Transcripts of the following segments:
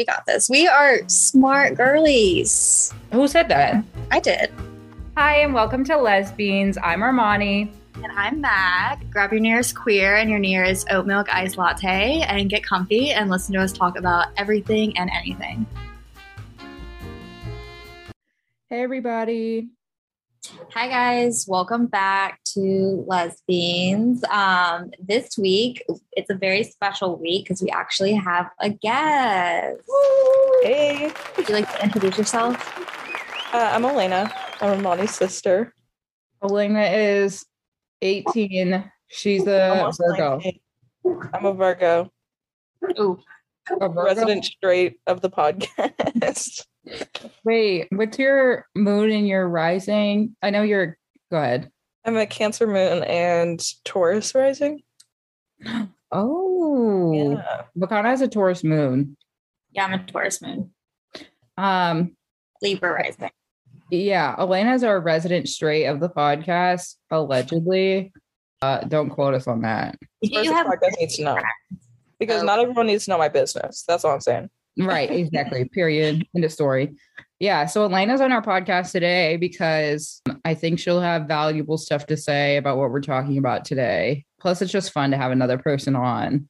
We got this. We are smart girlies. Who said that? I did. Hi, and welcome to Lesbians. I'm Armoni. And I'm Mag. Grab your nearest queer and your nearest oat milk iced latte and get comfy and listen to us talk about everything and anything. Hey, everybody. Hi guys, welcome back to Lesbians. Um, this week it's a very special week because we actually have a guest. Hey, Would you like to introduce yourself? uh, I'm Elena. I'm Armoni's sister. Elena is 18. She's a Almost Virgo. 19. I'm a Virgo, Ooh, A Virgo? resident straight of the podcast. Wait, what's your moon and your rising? I know you're. Go ahead. I'm a Cancer moon and Taurus rising. Oh, Yeah. Makana has a Taurus moon. yeah, I'm a Taurus moon, Um, Libra rising. yeah, Elena's our resident straight of the podcast, allegedly. Uh, don't quote us on that. You have podcast needs to know because Oh. not everyone needs to know my business. That's all I'm saying. Right, exactly. Period. End of story. Yeah. So Elena's on our podcast today because I think she'll have valuable stuff to say about what we're talking about today. Plus, it's just fun to have another person on.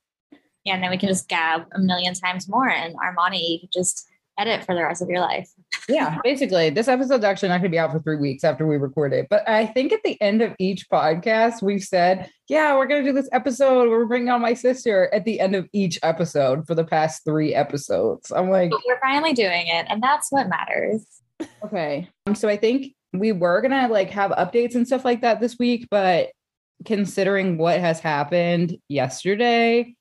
yeah, and then we can just gab a million times more, and Armoni you could just edit for the rest of your life. Yeah. Basically, this episode's actually not going to be out for three weeks after we record it. But I think at the end of each podcast, we've said, yeah, we're going to do this episode. We're bringing on my sister at the end of each episode for the past three episodes. I'm like, But we're finally doing it, and that's what matters. Okay. Um, so I think we were gonna like have updates and stuff like that this week, but considering what has happened yesterday,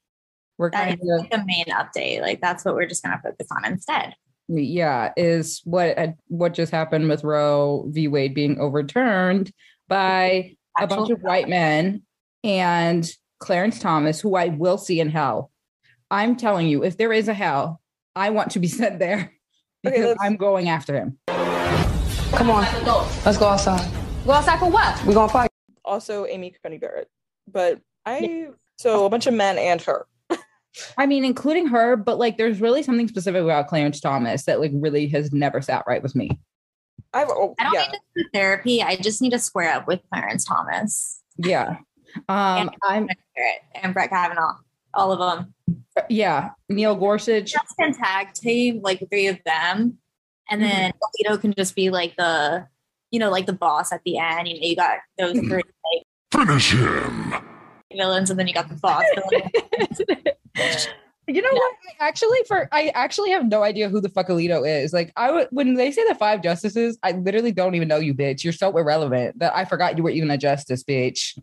we're kind of the main update. Like that's what we're just gonna focus on instead. Yeah, is what had- what just happened with Roe v. Wade being overturned by a bunch of white men and Clarence Thomas, who I will see in hell. I'm telling you, if there is a hell, I want to be sent there because let's- I'm going after him. Come on, let's go outside. Go outside for what? We're gonna fight. Also, Amy Coney Barrett, but I so a bunch of men and her. I mean, including her, but like there's really something specific about Clarence Thomas that like really has never sat right with me. I've oh, I don't yeah. need to do therapy. I just need to square up with Clarence Thomas Yeah. Um, I'm and Brett Kavanaugh. All of them. Uh, yeah, Neil Gorsuch. Just can tag team like three of them, and then mm-hmm. Alito can just be like the, you know, like the boss at the end. You know, you got those mm-hmm. three like, Finish him. Villains, and then you got the boss. villain. You know what? I actually for I actually have no idea who the fuck Alito is. Like I would when they say the five justices, I literally don't even know you, bitch. You're so irrelevant that I forgot you were even a justice, bitch.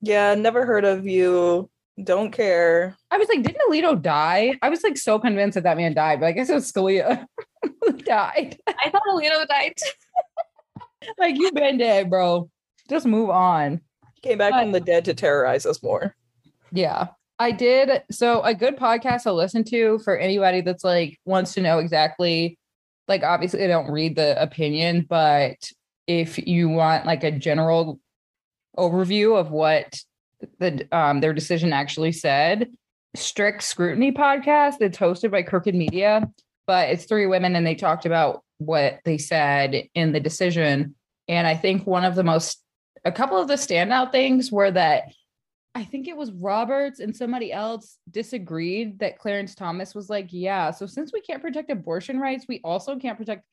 Yeah, never heard of you. Don't care. I was like, didn't Alito die? I was like so convinced that that man died, but I guess it was Scalia who died. I thought Alito died. like you've been dead, bro. Just move on. Came back But- from the dead to terrorize us more. Yeah. I did. So a good podcast to listen to for anybody that's like wants to know exactly like obviously I don't read the opinion, but if you want like a general overview of what the um their decision actually said, Strict Scrutiny podcast that's hosted by Crooked Media, but it's three women and they talked about what they said in the decision. And I think one of the most a couple of the standout things were that I think it was Roberts and somebody else disagreed that Clarence Thomas was like, yeah, so since we can't protect abortion rights, we also can't protect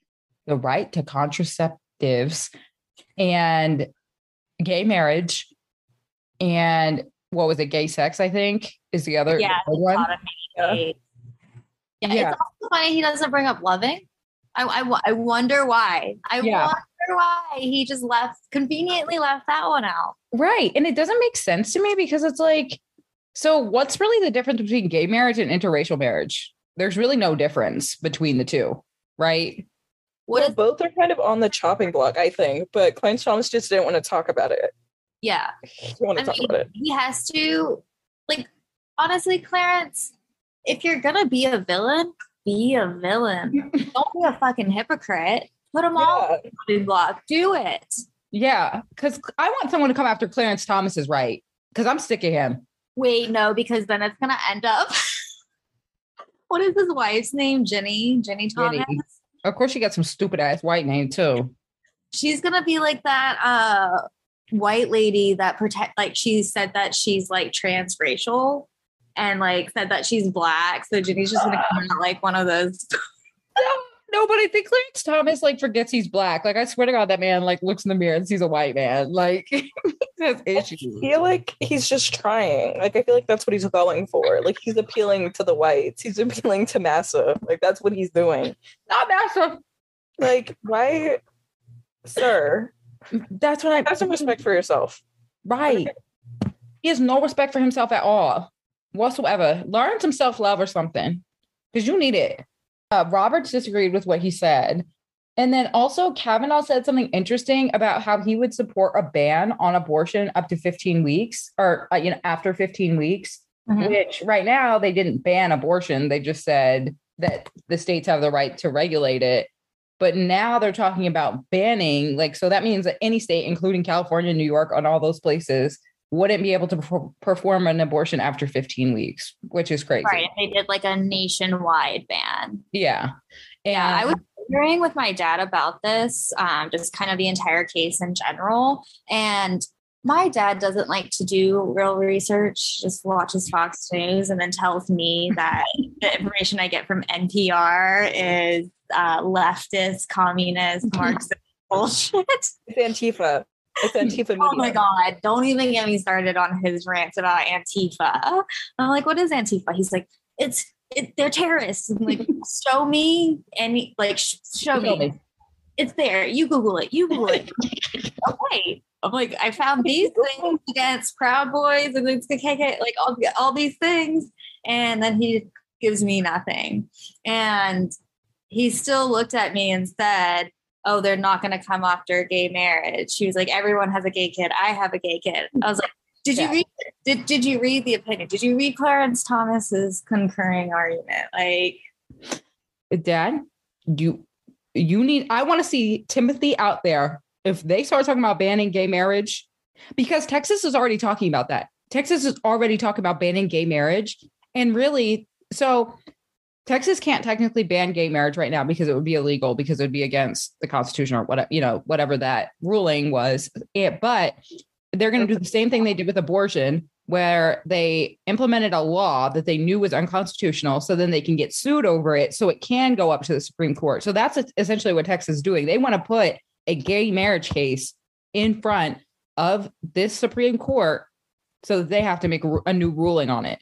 the right to contraceptives and gay marriage and what was it, gay sex, I think is the other Yeah, the one. Yeah. Yeah, Yeah. it's also funny he doesn't bring up loving. I, I, I wonder why. I Yeah. wonder why he just left conveniently left that one out. Right. And it doesn't make sense to me because it's like, so what's really the difference between gay marriage and interracial marriage? There's really no difference between the two, right? What well, is both are kind of on the chopping block, I think, but Clarence Thomas just didn't want to talk about it. yeah? He want to I talk mean, about it. he has to like honestly, Clarence. If you're gonna be a villain, be a villain. Don't be a fucking hypocrite. Put them all Yeah. the chopping block. Do it. Yeah. Cause I want someone to come after Clarence Thomas is right. Cause I'm sick of him. Wait, no, because then it's gonna end up. what is his wife's name? Jenny. Jenny Thomas. Jenny. Of course, she got some stupid ass white name too. She's gonna be like that uh white lady that protect like she said that she's like transracial and like said that she's black. So Jenny's just gonna come out like one of those. No, but I think Clarence Thomas like forgets he's black. Like I swear to God, that man like looks in the mirror and sees a white man. Like has issues. I feel like he's just trying. Like I feel like that's what he's going for. Like he's appealing to the whites. He's appealing to Massa. Like that's what he's doing. Not massive. Like why, sir? That's what I Have some respect for yourself. Right. He has no respect for himself at all, whatsoever. Learn some self love or something, because you need it. Uh, Roberts disagreed with what he said. And then also, Kavanaugh said something interesting about how he would support a ban on abortion up to 15 weeks or, uh, you know, after 15 weeks, Mhm. which right now they didn't ban abortion. They just said that the states have the right to regulate it. But now they're talking about banning, like, so that means that any state, including California, New York, and all those places, wouldn't be able to perfor- perform an abortion after 15 weeks, which is crazy. Right. They did like a nationwide ban. Yeah. And Yeah, I was hearing with my dad about this, um, just kind of the entire case in general. And my dad doesn't like to do real research, just watches Fox News and then tells me that the information I get from NPR is uh, leftist, communist, Marxist bullshit. It's Antifa. It's Antifa media. Oh my God. Don't even get me started on his rants about Antifa. I'm like, what is Antifa? He's like, it's, it, they're terrorists. I'm like, show me any, like, sh- show me. me. It's there. You Google it. You Google it. okay. I'm like, I found these things against Proud Boys and it's KKK, like all, all these things. And then he gives me nothing. And he still looked at me and said, Oh, they're not going to come after gay marriage. She was like, Everyone has a gay kid. I have a gay kid. I was like, did you read did, did you read the opinion? Did you read Clarence Thomas's concurring argument? Like dad, you you need I want to see Timothy out there if they start talking about banning gay marriage because Texas is already talking about that. Texas is already talking about banning gay marriage and really so Texas can't technically ban gay marriage right now because it would be illegal because it would be against the constitution or whatever, you know, whatever that ruling was. It, but they're going to do the same thing they did with abortion where they implemented a law that they knew was unconstitutional so then they can get sued over it so it can go up to the supreme court. So that's essentially what texas is doing. They want to put a gay marriage case in front of this supreme court so they have to make a new ruling on it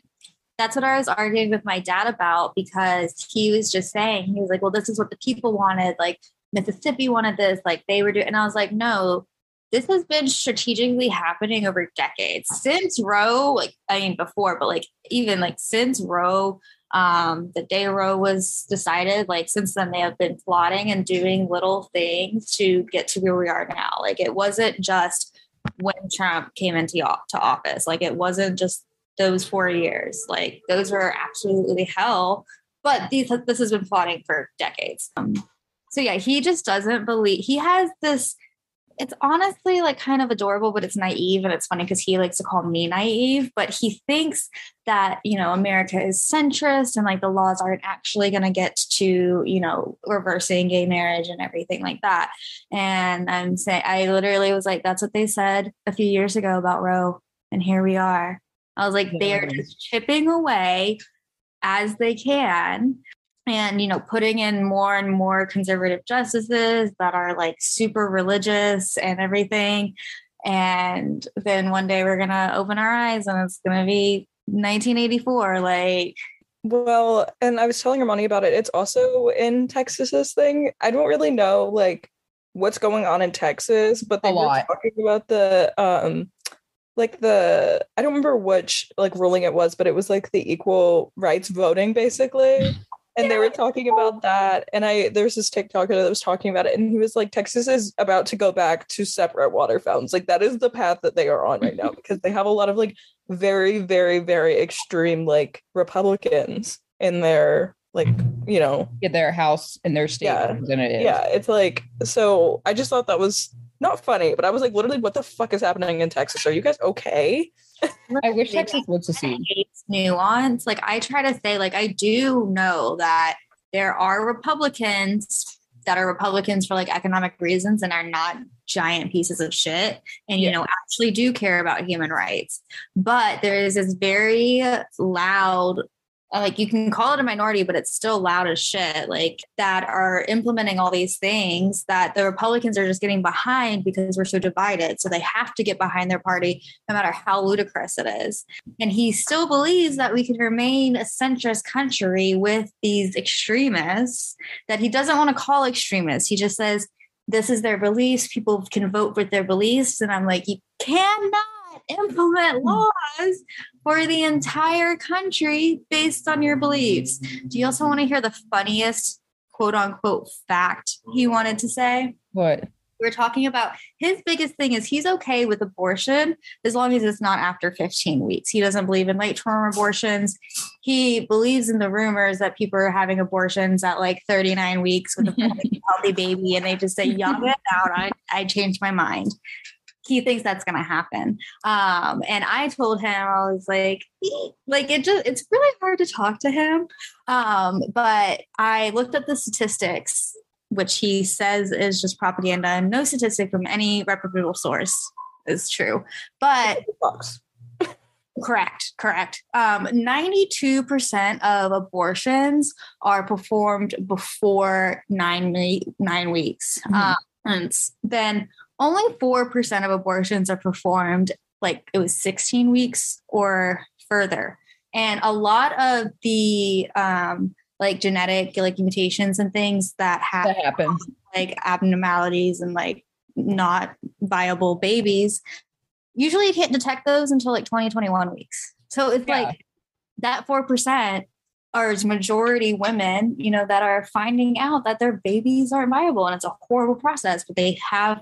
that's what I was arguing with my dad about because he was just saying, he was like, well, this is what the people wanted. Like Mississippi wanted this, like they were doing. And I was like, no, this has been strategically happening over decades since Roe, like, I mean, before, but like even like since Roe, um, the day Roe was decided, like since then they have been plotting and doing little things to get to where we are now. Like it wasn't just when Trump came into to office, like it wasn't just those four years. Like those were absolutely hell. But these this has been plotting for decades. Um, so yeah, he just doesn't believe. He has this. It's honestly like kind of adorable, but it's naive, and it's funny because he likes to call me naive. But he thinks that you know America is centrist, and like the laws aren't actually going to get to you know reversing gay marriage and everything like that. And I'm saying, I literally was like, that's what they said a few years ago about Roe, and here we are. I was like, they're just chipping away as they can and you know putting in more and more conservative justices that are like super religious and everything and then one day we're gonna open our eyes and it's gonna be 1984 like Well, and I was telling your Armoni about it. It's also in Texas's thing. I don't really know like what's going on in Texas, but they were talking about the um like the I don't remember which like ruling it was, but it was like the equal rights voting basically. And they were talking about that. And I there's this TikToker that was talking about it, and he was like, Texas is about to go back to separate water fountains. Like that is the path that they are on right now because they have a lot of like very, very, very extreme like Republicans in their like, you know, get their house and their state Yeah. yeah, it's like so I just thought that was not funny, but I was like, literally, what the fuck is happening in Texas? Are you guys okay? I wish Texas would secede. hates nuance. Like I try to say, like I do know that there are Republicans that are Republicans for like economic reasons and are not giant pieces of shit and you Yeah. know actually do care about human rights. But there is this very loud Uh, like you can call it a minority, but it's still loud as shit, like that are implementing all these things that the Republicans are just getting behind because we're so divided. So they have to get behind their party no matter how ludicrous it is. And he still believes that we can remain a centrist country with these extremists that he doesn't want to call extremists. He just says, this is their beliefs. People can vote with their beliefs. And I'm like, you cannot implement hmm. laws for the entire country based on your beliefs. Do you also want to hear the funniest quote unquote fact he wanted to say? What? we're talking about his biggest thing is he's okay with abortion as long as it's not after 15 weeks. He doesn't believe in late term abortions. He believes in the rumors that people are having abortions at like 39 weeks with a healthy baby and they just say, young it out. I, I changed my mind. He thinks that's going to happen. Um, and I told him, I was like, like it just, it's really hard to talk to him. Um, but I looked up the statistics which he says is just propaganda and no statistic from any reputable source is true. But correct, correct. Um, 92% of abortions are performed before nine, nine weeks. Mhm. Um, and then only 4% of abortions are performed like it was 16 weeks or further. And a lot of the um, like genetic like mutations and things that happen, That happened. like abnormalities and like not viable babies usually you can't detect those until like 20 21 weeks so it's Yeah. like that 4% are majority women you know that are finding out that their babies aren't viable and it's a horrible process but they have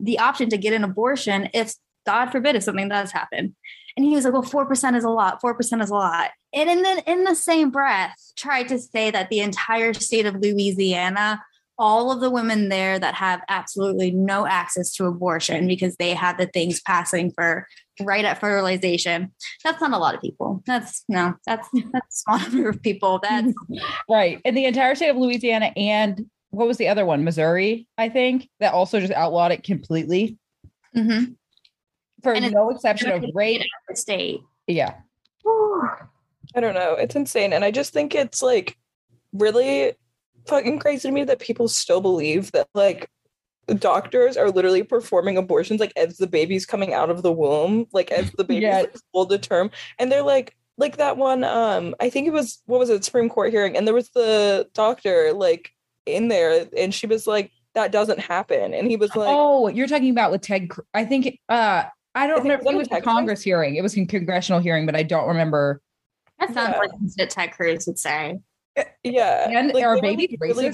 the option to get an abortion if god forbid if something does happen and he was like well 4% is a lot 4% is a lot and, then in the same breath tried to say that the entire state of louisiana all of the women there that have absolutely no access to abortion because they have the things passing for right at fertilization. That's not a lot of people. That's no, that's that's a small number of people. That's Right. In the entire state of Louisiana and what was the other one? Missouri, I think, that also just outlawed it completely mhm. for And no exception of rape. the state. Yeah. I don't know. It's insane. And I just think it's like really fucking crazy to me that people still believe that like doctors are literally performing abortions like as the baby's coming out of the womb, like as the baby's Yeah. like, full to term. And they're like, like that one, um, I think it was what was it, Supreme Court hearing, and there was the doctor like in there, and she was like, that doesn't happen. And he was like, oh, you're talking about with Ted. I think uh I don't I think remember. was It was in a Congress hearing. It was a congressional hearing, but I don't remember. That sounds Yeah. like what Ted Cruz would say. yeah. And like, are they were, babies really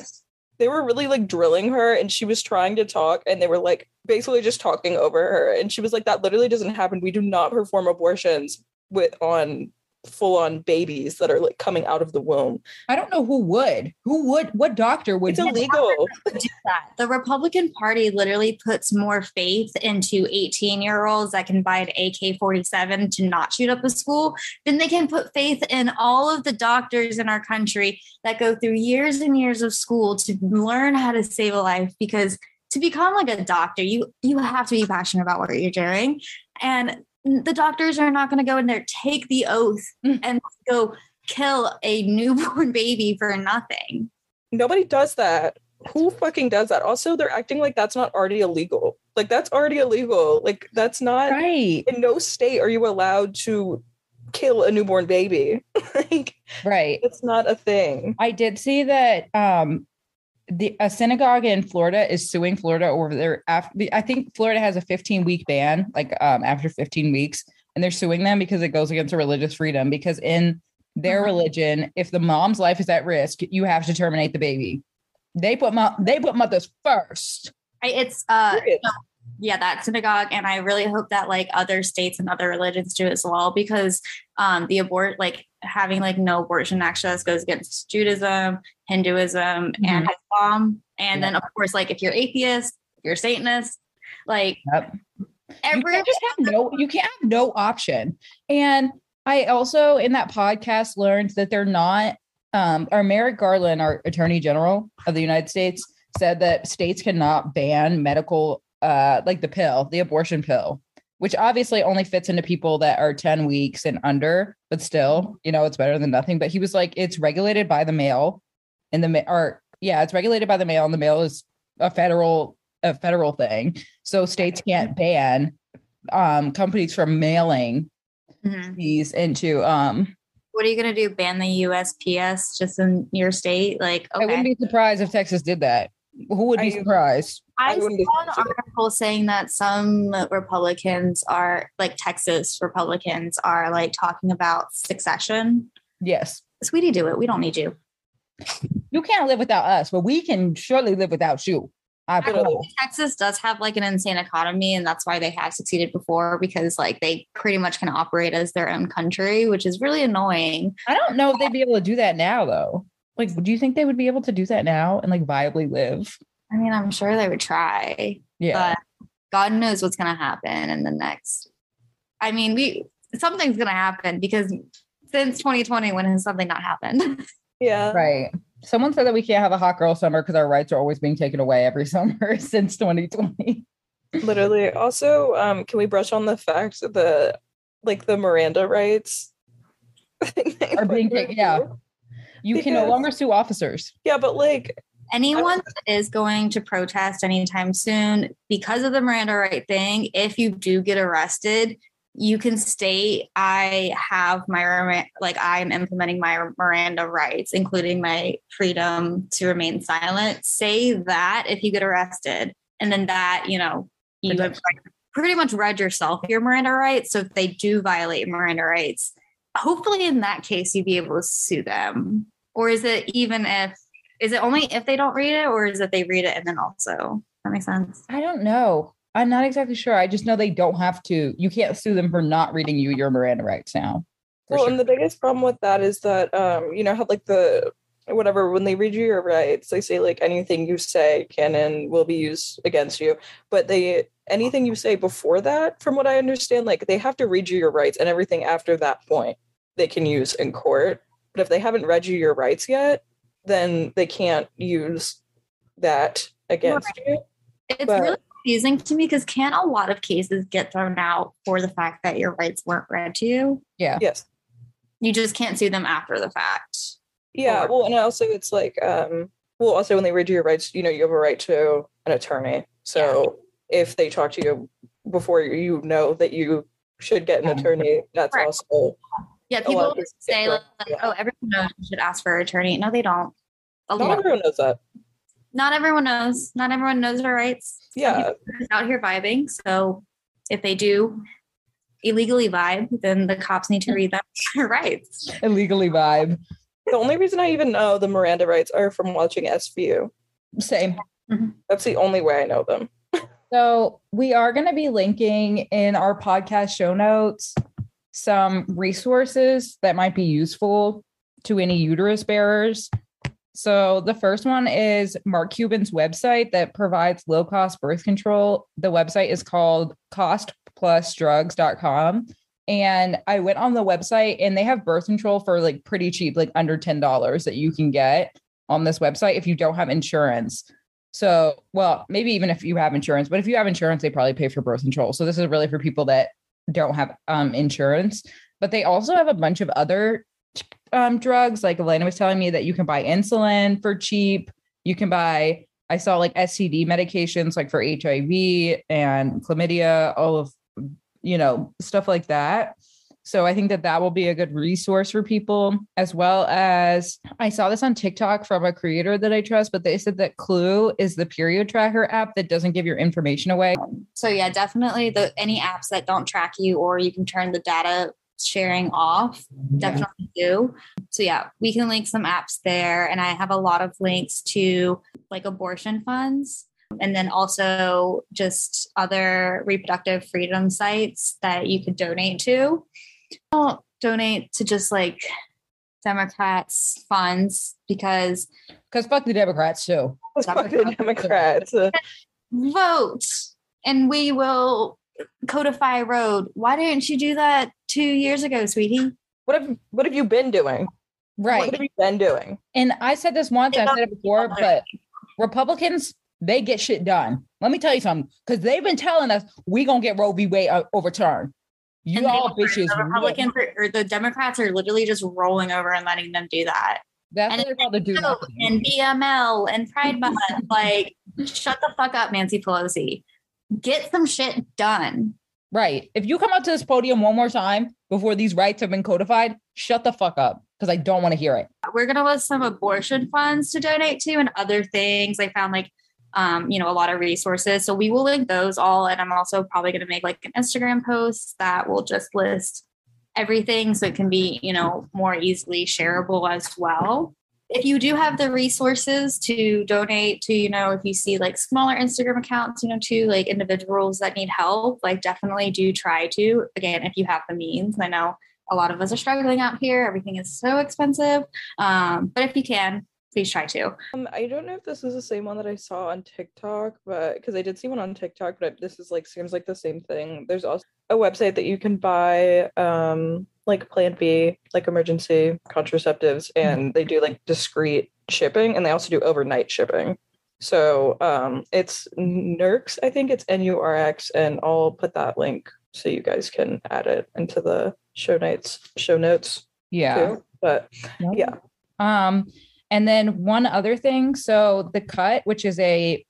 they were really like drilling her and she was trying to talk and they were like basically just talking over her and she was like that literally doesn't happen we do not perform abortions with on full on babies that are like coming out of the womb I don't know who would. Who would? What doctor would? it's do that? illegal do that. The Republican Party literally puts more faith into 18 year olds that can buy an AK 47 to not shoot up a school than they can put faith in all of the doctors in our country that go through years and years of school to learn how to save a life. Because to become like a doctor, you you have to be passionate about what you're doing. And the doctors are not going to go in there, take the oath, Mm. and go kill a newborn baby for nothing. nobody does that who fucking does that also they're acting like that's not already illegal like that's already illegal like that's not Right. in no state are you allowed to kill a newborn baby like Right. it's not a thing I did see that um the a synagogue in Florida is suing Florida over their after I think Florida has a 15 week ban like um after 15 weeks and they're suing them because it goes against religious freedom because in their Uh-huh. religion if the mom's life is at risk you have to terminate the baby. They put mo- they put mothers first. I, it's uh Period. yeah that synagogue and i really hope that like other states and other religions do as well because um the abort like having like no abortion access goes against judaism hinduism and islam and Yeah. then of course like if you're atheist if you're satanist like Yep. You Every can't just have no. You can't have no option. And I also in that podcast learned that they're not. Um, our Merrick Garland, our Attorney General of the United States, said that states cannot ban medical, uh, like the pill, the abortion pill, which obviously only fits into people that are ten weeks and under. But still, you know, it's better than nothing. But he was like, it's regulated by the mail, and the ma- or yeah, it's regulated by the mail, and the mail is a federal a federal thing. So states can't ban um companies from mailing Mhm. these into um What are you gonna do? Ban the USPS just in your state? Like, I wouldn't be surprised if Texas did that. Who would be I- surprised? I I saw an article saying that some Republicans are like Texas Republicans are like talking about succession. Yes. Sweetie, do it. We don't need you. You can't live without us, but we can surely live without you. I promise. Texas does have like an insane economy, and that's why they have succeeded before because like they pretty much can operate as their own country, which is really annoying. I don't know if they'd be able to do that now though. Like, do you think they would be able to do that now and like viably live? I mean, I'm sure they would try, Yeah. but God knows what's going to happen in the next. I mean, we something's going to happen because since 2020, when has something not happened? Yeah. right. Someone said that we can't have a hot girl summer because our rights are always being taken away every summer since 2020. Literally. Also, um, can we brush on the fact that the like the Miranda rights Are being taken- yeah. You can no longer sue officers. Yeah, but like anyone that is going to protest anytime soon because of the Miranda right thing, if you do get arrested, you can state I have my like I am implementing my Miranda rights, including my freedom to remain silent. Say that if you get arrested, and then that you know you have pretty much read yourself your Miranda rights. So if they do violate Miranda rights, hopefully in that case you'd be able to sue them. Or is it even if is it only if they don't read it, or is it they read it and then also? That makes sense. I don't know. I'm not exactly sure. I just know they don't have to. You can't sue them for not reading you your Miranda rights now. Well, sure. and the biggest problem with that is that um, you know how like the whatever when they read you your rights, they say like anything you say can and will be used against you. But they anything you say before that, from what I understand, like they have to read you your rights and everything after that point they can use in court. But if they haven't read you your rights yet, then they can't use that against you. It's But- really confusing to me because can't a lot of cases get thrown out for the fact that your rights weren't read to you? yeah. Yes. You just can't sue them after the fact. Yeah, Or- well, and also it's like, um, well, also when they read you your rights, you know, you have a right to an attorney. So if they talk to you before you know that you should get an attorney, that's Right. also Yeah, oh, people of people say like, yeah. "Oh, everyone knows you should ask for an attorney." No, they don't. A not lot- everyone knows that. not everyone knows. Not everyone knows their rights. Yeah. people are just out here vibing. So if they do illegally vibe, then the cops need to mm. read them their rights. Illegally vibe. The only reason I even know the Miranda rights are from watching SVU. Same. Mm-hmm. That's the only way I know them. So we are going to be linking in our podcast show notes some resources that might be useful to any uterus bearers. So the first one is Mark Cuban's website that provides low cost birth control. The website is called costplusdrugs.com. And I went on the website and they have birth control for like pretty cheap, like under $10 that you can get on this website if you don't have insurance. So, well, maybe even if you have insurance, but if you have insurance, they probably pay for birth control. So this is really for people that don't have um, insurance. But they also have a bunch of other um, drugs. Like Elena was telling me that you can buy insulin for cheap. You can buy. I saw like STD medications, like for HIV and chlamydia, all of you know stuff like that. So I think that that will be a good resource for people, as well as I saw this on TikTok from a creator that I trust, but they said that Clue is the period tracker app that doesn't give your information away. So yeah, definitely the any apps that don't track you or you can turn the data sharing off, definitely do. So yeah, we can link some apps there. And I have a lot of links to like abortion funds and then also just other reproductive freedom sites that you could donate to. Don't donate to just like Democrats funds because Because fuck the Democrats too. Fuck the Democrats. Vote and we will codify a road. Why didn't you do that two years ago, sweetie? What have what have you been doing? Right. What have you been doing? And I said this once, I've said it before, but Republicans, they get shit done. Let me tell you something, because they've been telling us we gonna get Roe v. Wade uh, overturned. You all bitches. The Republicans are, or the Democrats are literally just rolling over and letting them do that. That's and what they're called to do. Oh, and BML and Pride Month, like, shut the fuck up, Nancy Pelosi. Get some shit done. Right. If you come up to this podium one more time before these rights have been codified, shut the fuck up because I don't want to hear it. We're gonna list some abortion funds to donate to and other things. I found like um, you know, a lot of resources. So we will link those all. And I'm also probably gonna make like an Instagram post that will just list everything so it can be, you know, more easily shareable as well. If you do have the resources to donate to, you know, if you see like smaller Instagram accounts, you know, to like individuals that need help, like definitely do try to. Again, if you have the means, I know a lot of us are struggling out here. Everything is so expensive. Um, but if you can, please try to. Um, I don't know if this is the same one that I saw on TikTok, but because I did see one on TikTok, but this is like seems like the same thing. There's also a website that you can buy um like Plan B, like emergency contraceptives, and they do like discreet shipping, and they also do overnight shipping. So um, it's Nurx, I think it's N U R X, and I'll put that link so you guys can add it into the show notes. Show notes Yeah. too. But yeah. Um, and then one other thing. So the Cut, which is a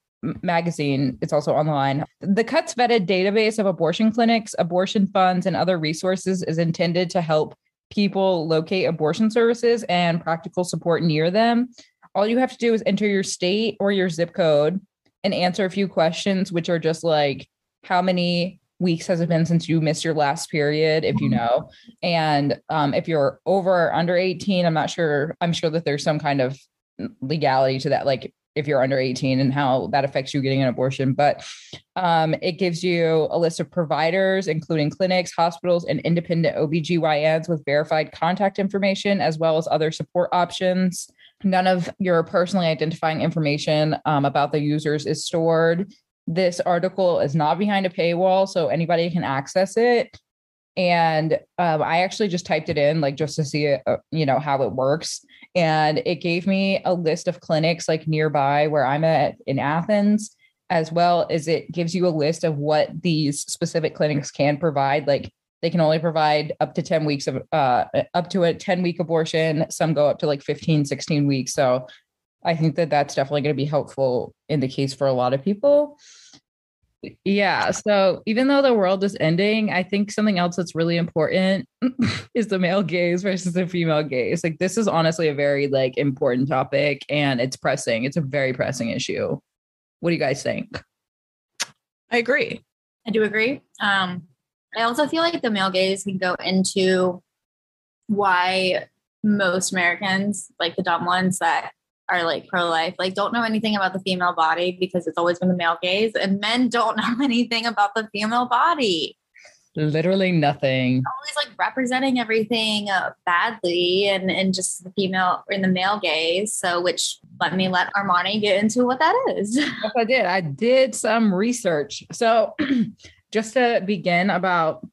magazine, it's also online. The Cut's vetted database of abortion clinics, abortion funds, and other resources is intended to help people locate abortion services and practical support near them. All you have to do is enter your state or your zip code and answer a few questions, which are just like how many weeks has it been since you missed your last period, if you know, and um, if you're over or under 18 i'm not sure i'm sure that there's some kind of legality to that like if you're under 18 and how that affects you getting an abortion. But um, it gives you a list of providers including clinics hospitals and independent obgyns with verified contact information as well as other support options. None of your personally identifying information um, about the users is stored this article is not behind a paywall so anybody can access it and um, I actually just typed it in like just to see uh, you know how it works, and it gave me a list of clinics like nearby where I'm at in Athens, as well as it gives you a list of what these specific clinics can provide. Like they can only provide up to 10 weeks of uh, up to a 10 week abortion. Some go up to like 15, 16 weeks. So I think that that's definitely going to be helpful in the case for a lot of people. Yeah. So even though the world is ending, I think something else that's really important is the male gaze versus the female gaze. Like this is honestly a very like important topic and it's pressing. It's a very pressing issue. What do you guys think? I agree. I do agree. Um, I also feel like the male gaze can go into why most Americans, like the dumb ones that are like pro life, like don't know anything about the female body because it's always been the male gaze, and men don't know anything about the female body. Literally nothing. Always like representing everything uh, badly and and just the female in the male gaze. So, which let me let Armoni get into what that is. Yes, I did. I did some research. So, just to begin about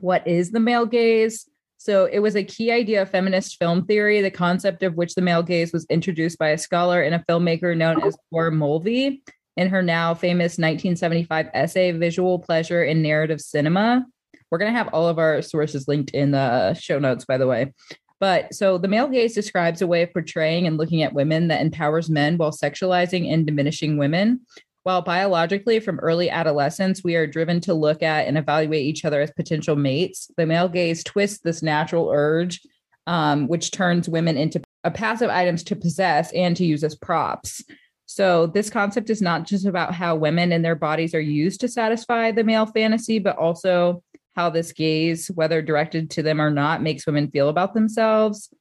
what is the male gaze. So, it was a key idea of feminist film theory, the concept of which the male gaze was introduced by a scholar and a filmmaker known as Laura Mulvey in her now famous 1975 essay, Visual Pleasure in Narrative Cinema. We're going to have all of our sources linked in the show notes, by the way. But so the male gaze describes a way of portraying and looking at women that empowers men while sexualizing and diminishing women. While biologically, from early adolescence, we are driven to look at and evaluate each other as potential mates, the male gaze twists this natural urge, um, which turns women into passive items to possess and to use as props. So, this concept is not just about how women and their bodies are used to satisfy the male fantasy, but also how this gaze, whether directed to them or not, makes women feel about themselves.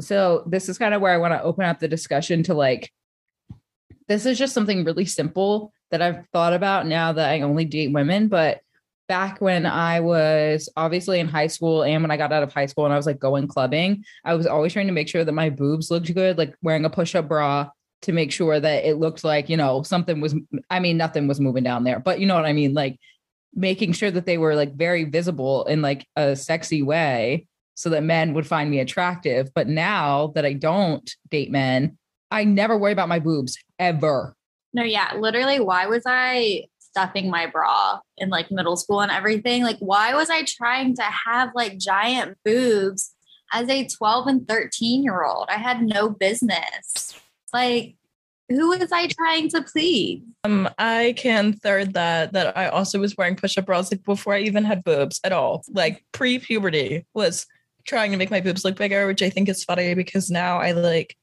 So, this is kind of where I want to open up the discussion to like, this is just something really simple that I've thought about now that I only date women. But back when I was obviously in high school and when I got out of high school and I was like going clubbing, I was always trying to make sure that my boobs looked good, like wearing a push up bra to make sure that it looked like, you know, something was, I mean, nothing was moving down there, but you know what I mean? Like, making sure that they were like very visible in like a sexy way so that men would find me attractive. But now that I don't date men, I never worry about my boobs ever. No, yeah, literally, why was I stuffing my bra in like middle school and everything? Like, why was I trying to have like giant boobs as a 12 and 13 year old? I had no business. Like, who was I trying to please? Um, I can third that that I also was wearing push-up bras like before I even had boobs at all. Like pre-puberty was trying to make my boobs look bigger, which I think is funny because now I like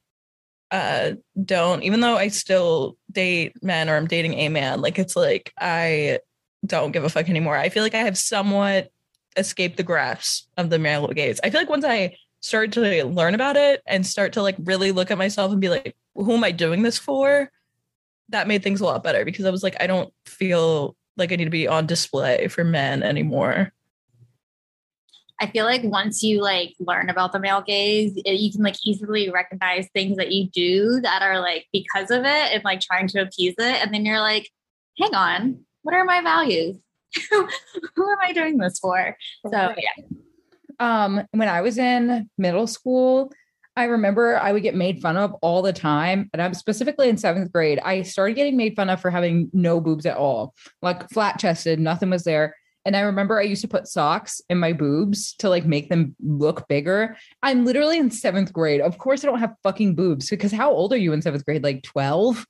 uh don't even though I still date men or I'm dating a man, like it's like I don't give a fuck anymore. I feel like I have somewhat escaped the grasp of the male gaze. I feel like once I start to learn about it and start to like really look at myself and be like, who am I doing this for? That made things a lot better because I was like, I don't feel like I need to be on display for men anymore. I feel like once you like learn about the male gaze, it, you can like easily recognize things that you do that are like because of it and like trying to appease it. And then you're like, hang on, what are my values? Who am I doing this for? So yeah. Um, when I was in middle school, I remember I would get made fun of all the time. And I'm specifically in seventh grade. I started getting made fun of for having no boobs at all, like flat chested, nothing was there. And I remember I used to put socks in my boobs to like make them look bigger. I'm literally in seventh grade. Of course, I don't have fucking boobs because how old are you in seventh grade? Like 12?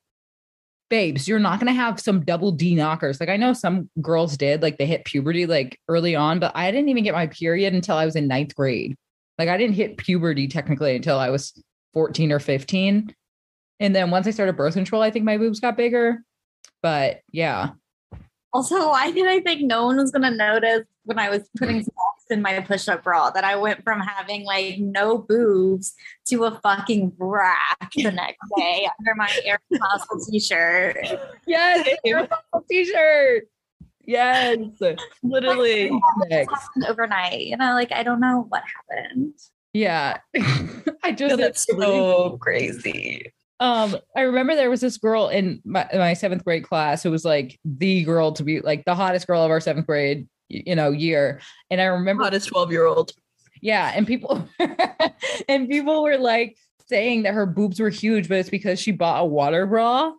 Babes, you're not going to have some double D knockers. Like I know some girls did, like they hit puberty like early on, but I didn't even get my period until I was in ninth grade. Like I didn't hit puberty technically until I was 14 or 15. And then once I started birth control, I think my boobs got bigger. But yeah, Also, why did I think no one was going to notice when I was putting mm. socks in my push up bra that I went from having like no boobs to a fucking rack the next day under my Air Muscle t shirt? yes, Air t-shirt. Yes, Literally. Overnight, you know, like I don't know what happened. Yeah, I just that's so crazy. Um, I remember there was this girl in my, my seventh grade class who was like the girl to be like the hottest girl of our seventh grade, you know, year. And I remember, Hottest 12 year old. yeah, and people and people were like saying that her boobs were huge, but it's because she bought a water bra.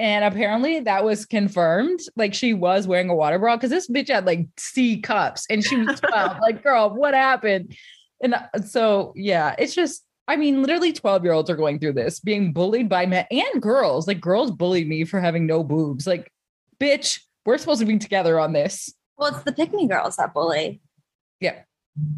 And apparently that was confirmed. Like she was wearing a water bra because this bitch had like C cups and she was 12. like, girl, what happened? And uh, so, yeah, it's just, I mean, literally 12 year olds are going through this, being bullied by men and girls. Like, girls bullied me for having no boobs. Like, bitch, we're supposed to be together on this. Well, it's the pick me girls that bully. Yeah.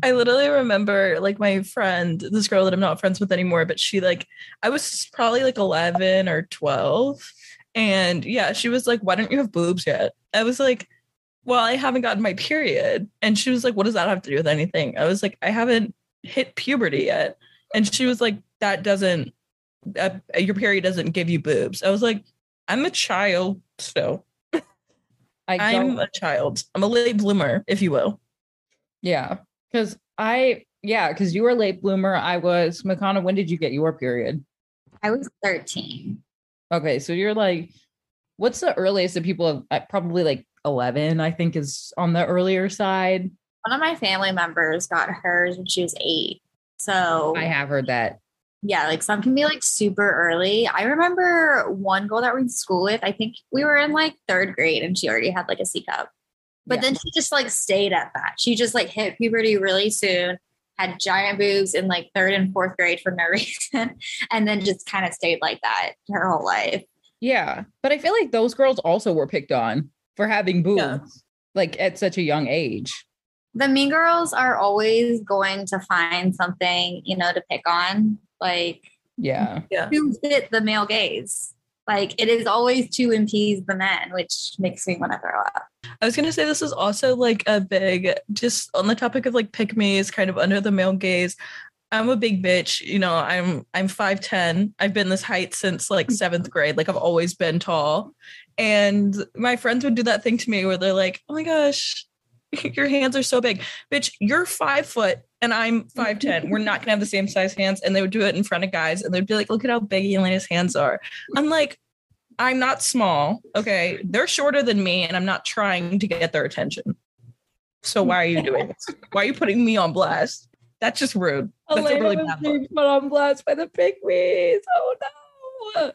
I literally remember like my friend, this girl that I'm not friends with anymore, but she like, I was probably like 11 or 12. And yeah, she was like, Why don't you have boobs yet? I was like, Well, I haven't gotten my period. And she was like, What does that have to do with anything? I was like, I haven't hit puberty yet. And she was like, That doesn't, uh, your period doesn't give you boobs. I was like, I'm a child still. I I'm a child. I'm a late bloomer, if you will. yeah. Cause I, yeah, because you were a late bloomer. I was, Makana, when did you get your period? I was 13. Okay. So you're like, what's the earliest that people have uh, probably like 11, I think is on the earlier side. One of my family members got hers when she was eight. So I have heard that. yeah, like some can be like super early. I remember one girl that we were in school with, I think we were in like third grade and she already had like a C cup. But Yeah. then she just like stayed at that. She just like hit puberty really soon, had giant boobs in like third and fourth grade for no reason, and then just kind of stayed like that her whole life. Yeah. But I feel like those girls also were picked on for having boobs Yeah. like at such a young age. The mean girls are always going to find something, you know, to pick on. Like Yeah. to fit the male gaze. Like it is always to appease the men, which makes me want to throw up. I was gonna say this is also like a big, just on the topic of like pick me is kind of under the male gaze. I'm a big bitch, you know. I'm I'm five ten. I've been this height since like seventh grade. Like I've always been tall, and my friends would do that thing to me where they're like, "Oh my gosh, your hands are so big, bitch. You're five foot and I'm five ten. We're not gonna have the same size hands." And they would do it in front of guys, and they'd be like, "Look at how big Elena's hands are." I'm like, I'm not small. Okay. They're shorter than me, and I'm not trying to get their attention. So why are you doing this? Why are you putting me on blast? That's just rude. That's a Elena really was bad put on blast by the pygmies. Oh no.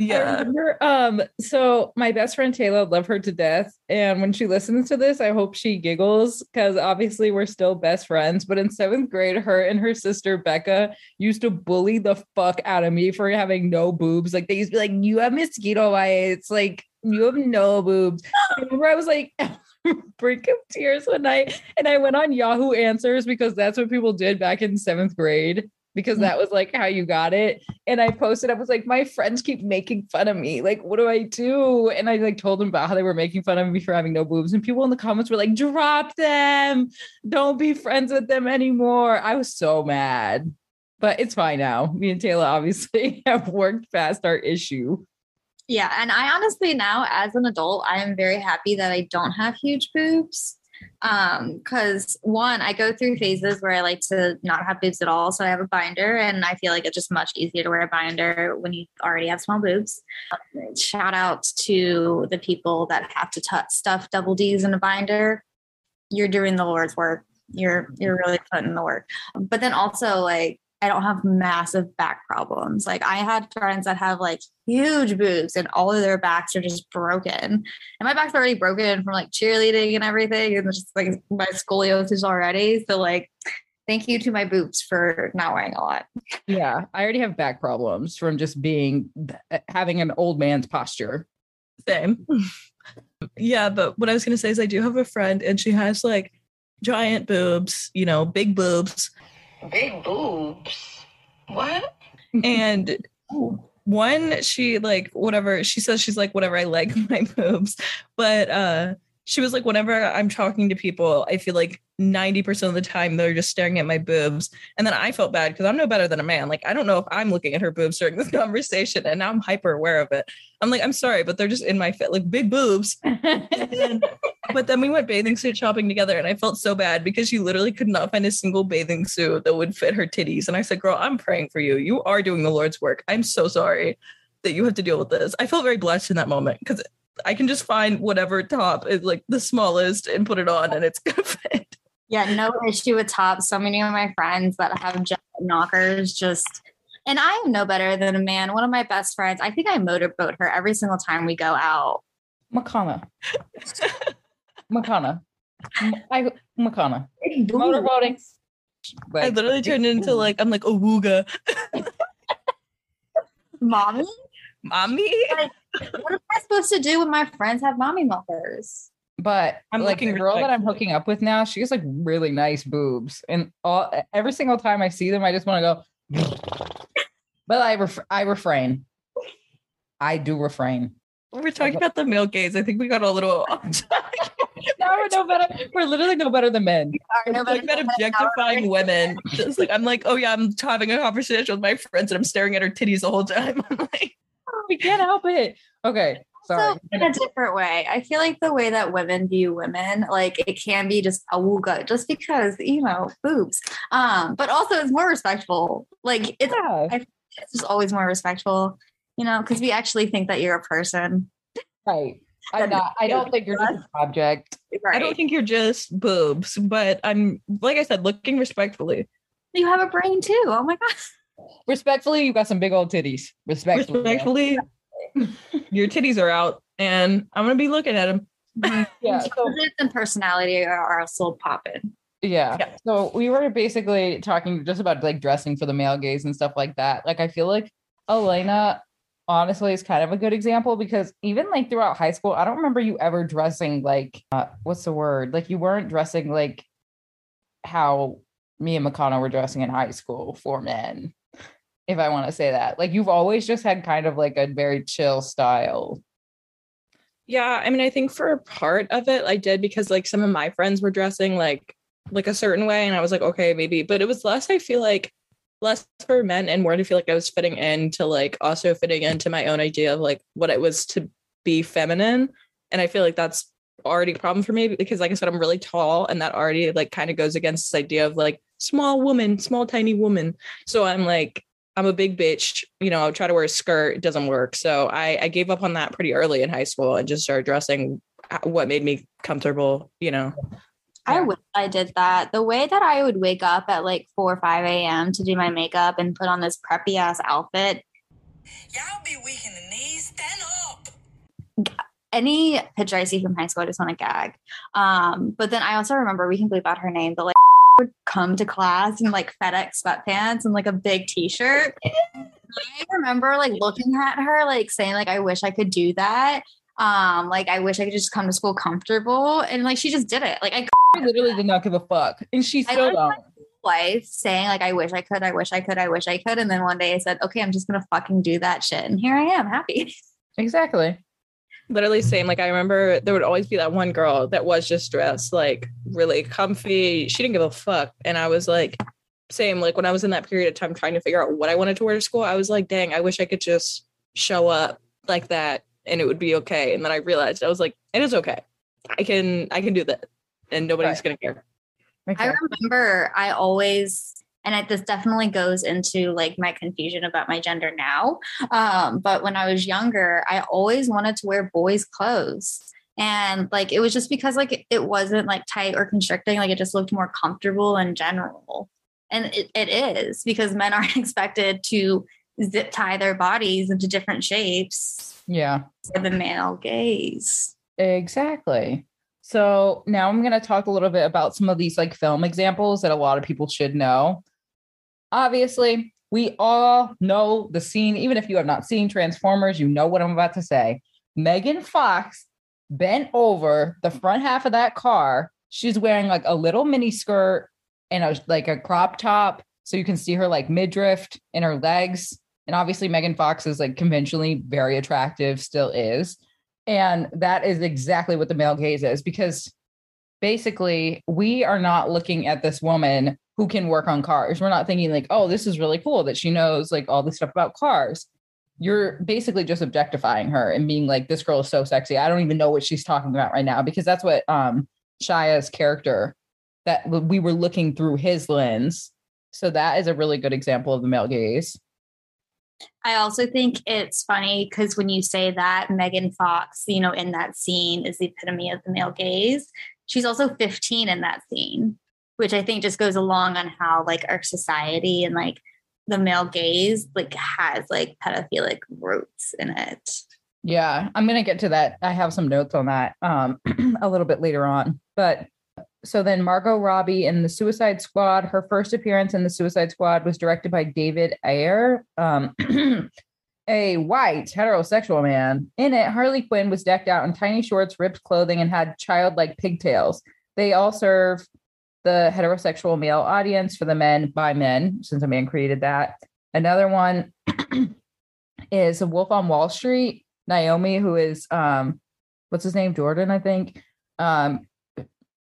I Yeah. remember, um, so my best friend Taylor, love her to death. And when she listens to this, I hope she giggles because obviously we're still best friends. But in seventh grade, her and her sister Becca used to bully the fuck out of me for having no boobs. Like they used to be like, You have mosquito bites, like you have no boobs. I remember I was like brink of tears one night and I went on Yahoo Answers because that's what people did back in seventh grade. Because mm. that was like how you got it and I posted, I was like, my friends keep making fun of me. Like, what do I do? And I like told them about how they were making fun of me for having no boobs. And people in the comments were like, drop them. Don't be friends with them anymore. I was so mad. But it's fine now. Me and Taylor obviously have worked past our issue. Yeah, and I honestly now, as an adult, I am very happy that I don't have huge boobs. Um, because one, I go through phases where I like to not have boobs at all, so I have a binder, and I feel like it's just much easier to wear a binder when you already have small boobs. Shout out to the people that have to t- stuff double D's in a binder. You're doing the Lord's work. You're you're really putting the work. But then also like I don't have massive back problems. Like I had friends that have like huge boobs and all of their backs are just broken. And my back's already broken from like cheerleading and everything. And it's just like my scoliosis already. So like thank you to my boobs for not wearing a lot. Yeah, I already have back problems from just being eh, having an old man's posture. Same. yeah, but what I was gonna say is I do have a friend and she has like giant boobs, you know, big boobs. Big boobs. What? And one, she like whatever she says she's like whatever I like my boobs. But uh she was like, whenever I'm talking to people, I feel like 90% of the time they're just staring at my boobs. And then I felt bad because I'm no better than a man. Like, I don't know if I'm looking at her boobs during this conversation. And now I'm hyper aware of it. I'm like, I'm sorry, but they're just in my fit, like big boobs. Then- but then we went bathing suit shopping together and I felt so bad because she literally could not find a single bathing suit that would fit her titties. And I said, Girl, I'm praying for you. You are doing the Lord's work. I'm so sorry that you have to deal with this. I felt very blessed in that moment because I can just find whatever top is like the smallest and put it on and it's gonna fit. Yeah, no issue with tops. So many of my friends that have giant knockers just and I am no better than a man. One of my best friends, I think I motorboat her every single time we go out. Makana. Makana. M- I Makana. Motorboating. I literally turned into like I'm like awooga. Mommy? Mommy. What am I supposed to do when my friends have mommy milkers? but I'm like looking the girl that I'm hooking up with now, she has like really nice boobs, and all every single time I see them, I just want to go. but I ref- I refrain. I do refrain. We're talking about the male gaze. I think we got a little now we're no better. We're literally no better than men. Sorry, no talking about objectifying women. Just like I'm like, oh yeah, I'm having a conversation with my friends and I'm staring at her titties the whole time. I'm like, We can't help it. Okay, sorry. So in a different way. I feel like the way that women view women, like it can be just a wooga, just because, you know, boobs. Um, but also it's more respectful. Like it's, Yeah, it's just always more respectful, you know, because we actually think that you're a person. right. I'm not. I don't think you're just an object. Right. I don't think you're just boobs, but I'm like I said, looking respectfully. you have a brain too. Oh my gosh. Respectfully, you got some big old titties. Respectfully. Respectfully, your titties are out, and I'm gonna be looking at them. Yeah. So and personality are, are still popping. Yeah. Yeah. So we were basically talking just about like dressing for the male gaze and stuff like that. Like I feel like Elena honestly is kind of a good example because even like throughout high school, I don't remember you ever dressing like uh, what's the word? Like you weren't dressing like how me and Makana were dressing in high school for men. If I want to say that. Like you've always just had kind of like a very chill style. Yeah, I mean, I think for a part of it, I did because like some of my friends were dressing like like a certain way, and I was like, okay, maybe. But it was less. I feel like less for men and more to feel like I was fitting into like also fitting into my own idea of like what it was to be feminine, and I feel like that's already a problem for me because like I said, I'm really tall, and that already like kind of goes against this idea of like small woman, small tiny woman. So I'm like. I'm a big bitch. You know, I'll try to wear a skirt. It doesn't work. So I, I gave up on that pretty early in high school and just started dressing uh, what made me comfortable, you know. I wish I did that. The way that I would wake up at like 4 or 5 a.m. to do my makeup and put on this preppy ass outfit. Y'all be weak in the knees. Stand up. Any picture I see from high school, I just want to gag. Um, but then I also remember we can bleep out her name, but like would come to class in like FedEx sweatpants and like a big t-shirt. I remember like looking at her, like saying, like, I wish I could do that. Um, like I wish I could just come to school comfortable. And like she just did it. Like I I literally did not give a fuck, and she still don't. life saying like I wish I could, I wish I could, I wish I could. And then one day I said, okay, I'm just gonna fucking do that shit. And here I am, happy. Exactly. Literally same. Like I remember there would always be that one girl that was just dressed like really comfy. She didn't give a fuck. And I was like, same. Like when I was in that period of time trying to figure out what I wanted to wear to school, I was like, dang, I wish I could just show up like that and it would be okay. And then I realized I was like, it is okay. I can I can do that. And nobody's Right. gonna care. I remember I always, and it, this definitely goes into like my confusion about my gender now. Um, but when I was younger, I always wanted to wear boys' clothes. And like it was just because like it wasn't like tight or constricting, like it just looked more comfortable in general. And it, it is because men aren't expected to zip tie their bodies into different shapes Yeah. for the male gaze. Exactly. So now I'm going to talk a little bit about some of these like film examples that a lot of people should know. Obviously, we all know the scene. Even if you have not seen Transformers, you know what I'm about to say. Megan Fox bent over the front half of that car. She's wearing like a little mini skirt and a like a crop top, so you can see her like midriff and her legs. And obviously, Megan Fox is like conventionally very attractive, still is. And that is exactly what the male gaze is because basically we are not looking at this woman who can work on cars. We're not thinking like, oh, this is really cool that she knows like all this stuff about cars. You're basically just objectifying her and being like, this girl is so sexy. I don't even know what she's talking about right now because that's what um Shia's character that we were looking through his lens. So that is a really good example of the male gaze. I also think it's funny because when you say that Megan Fox, you know, in that scene is the epitome of the male gaze. She's also 15 in that scene, which I think just goes along on how like our society and like the male gaze like has like pedophilic roots in it. Yeah, I'm gonna get to that. I have some notes on that um a little bit later on. But so then Margot Robbie in the Suicide Squad, her first appearance in the Suicide Squad was directed by David Ayer, um, a white heterosexual man. In it, Harley Quinn was decked out in tiny shorts, ripped clothing, and had childlike pigtails. They all serve the heterosexual male audience for the men by men, since a man created that. Another one is a Wolf on Wall Street. Naomi, who is um, what's his name, Jordan, I think. Um,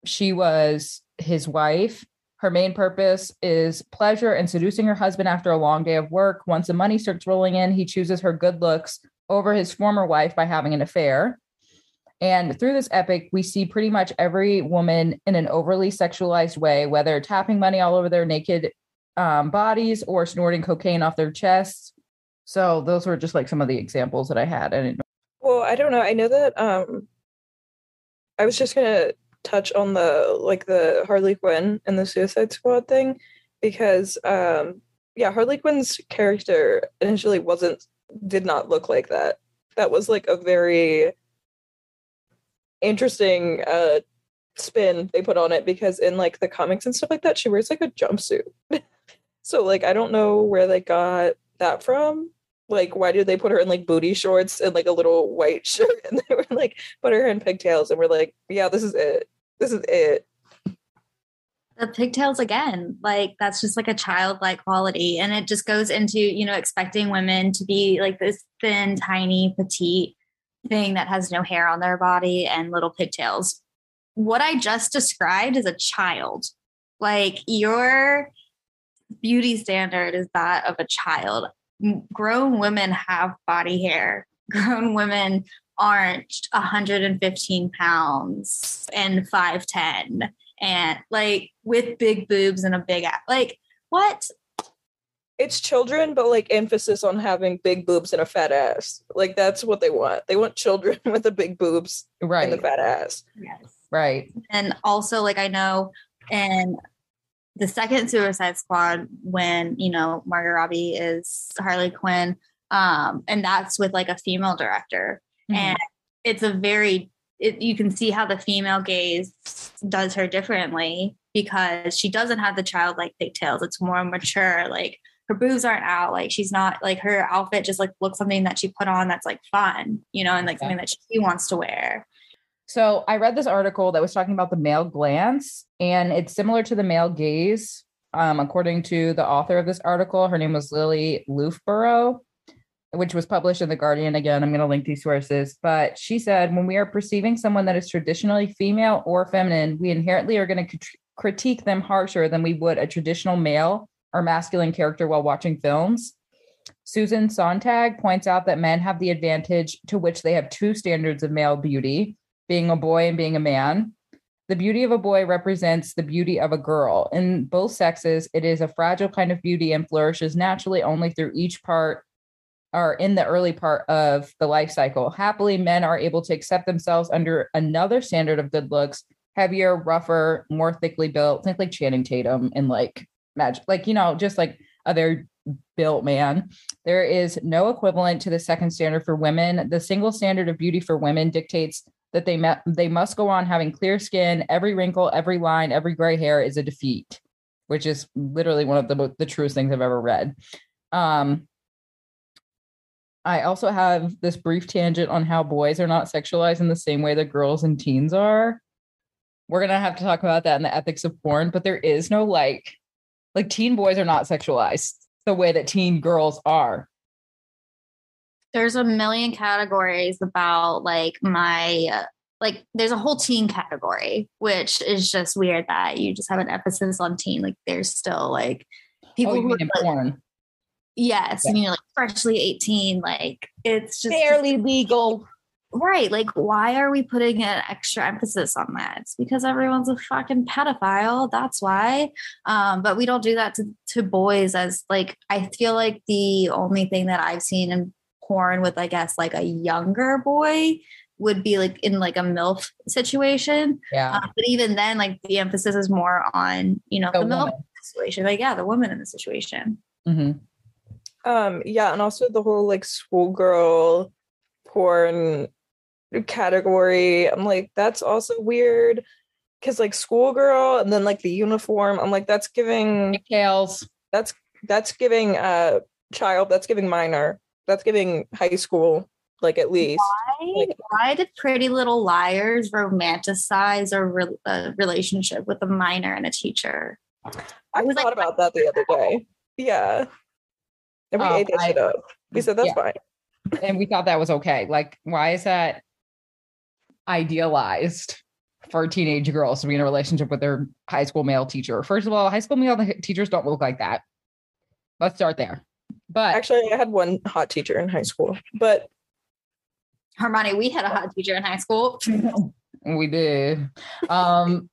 she was his wife. Her main purpose is pleasure and seducing her husband after a long day of work. Once the money starts rolling in, he chooses her good looks over his former wife by having an affair. And through this epic, we see pretty much every woman in an overly sexualized way, whether tapping money all over their naked um, bodies or snorting cocaine off their chests. So those were just like some of the examples that I had. I. Well, I don't know. I know that um I was just gonna touch on the like the Harley Quinn and the Suicide Squad thing because um yeah, Harley Quinn's character initially wasn't did not look like that. That was like a very interesting uh spin they put on it because in like the comics and stuff like that, she wears like a jumpsuit. so like I don't know where they got that from like why did they put her in like booty shorts and like a little white shirt? And they were like put her in pigtails and we're like yeah this is it. This is it. The pigtails again like that's just like a childlike quality and it just goes into you know expecting women to be like this thin tiny petite thing that has no hair on their body and little pigtails. What i just described is a child. Like your beauty standard is that of a child grown women have body hair grown women aren't 115 pounds and 5'10 and like with big boobs and a big ass. Like what? it's children, but like emphasis on having big boobs and a fat ass. Like that's what they want. They want children with the big boobs Right. and the fat ass. Yes. right. And also, like I know in the second Suicide Squad, when you know Margot Robbie is Harley Quinn, um, and that's with like a female director, Mhm. and it's a very it, you can see how the female gaze does her differently because she doesn't have the childlike pigtails. It's more mature. Like her boobs aren't out. Like she's not like her outfit just like looks something that she put on that's like fun, you know, and like something that she wants to wear. So I read this article that was talking about the male glance, and it's similar to the male gaze. Um, according to the author of this article, her name was Lily Loofbourow, which was published in The Guardian. Again, I'm going to link these sources. But she said, when we are perceiving someone that is traditionally female or feminine, we inherently are going to crit- critique them harsher than we would a traditional male or masculine character while watching films. Susan Sontag points out that men have the advantage to which they have two standards of male beauty being a boy and being a man. The beauty of a boy represents the beauty of a girl. In both sexes, it is a fragile kind of beauty and flourishes naturally only through each part or in the early part of the life cycle. Happily, men are able to accept themselves under another standard of good looks, heavier, rougher, more thickly built. Think like Channing Tatum and like magic, like, you know, just like a very built man. There is no equivalent to the second standard for women. The single standard of beauty for women dictates that they met, they must go on having clear skin. Every wrinkle, every line, every gray hair is a defeat, which is literally one of the the truest things I've ever read. Um, I also have this brief tangent on how boys are not sexualized in the same way that girls and teens are. We're gonna have to talk about that in the ethics of porn, but there is no like, like teen boys are not sexualized the way that teen girls are. There's a million categories about like my uh, like there's a whole teen category which is just weird that you just have an emphasis on teen like there's still like people oh, who are, like, porn? yes Yeah. and you're like freshly 18 like it's just Barely legal. right like why are we putting an extra emphasis on that it's because everyone's a fucking pedophile that's why um but we don't do that to, to boys as like i feel like the only thing that i've seen in porn with i guess like a younger boy would be like in like a milf situation Yeah. um, but even then like the emphasis is more on you know The the, milf situation like yeah the woman in the situation Mhm. Um, yeah, and also the whole like schoolgirl porn category. I'm like, that's also weird. Cause like schoolgirl and then like the uniform, I'm like, that's giving Pigtails. that's that's giving uh child, that's giving minor, that's giving high school, like at least. why, Like- why did Pretty Little Liars romanticize a, re- a relationship with a minor and a teacher? I was thought like- about that the other day. Yeah. And we Um, ate that I- shit up. We said that's Yeah. fine. and we thought that was okay. Like, why is that idealized for teenage girls to be in a relationship with their high school male teacher? First of all, high school male teachers don't look like that. Let's start there. But Actually, I had one hot teacher in high school, but Armoni, we had a hot teacher in high school. we did. Um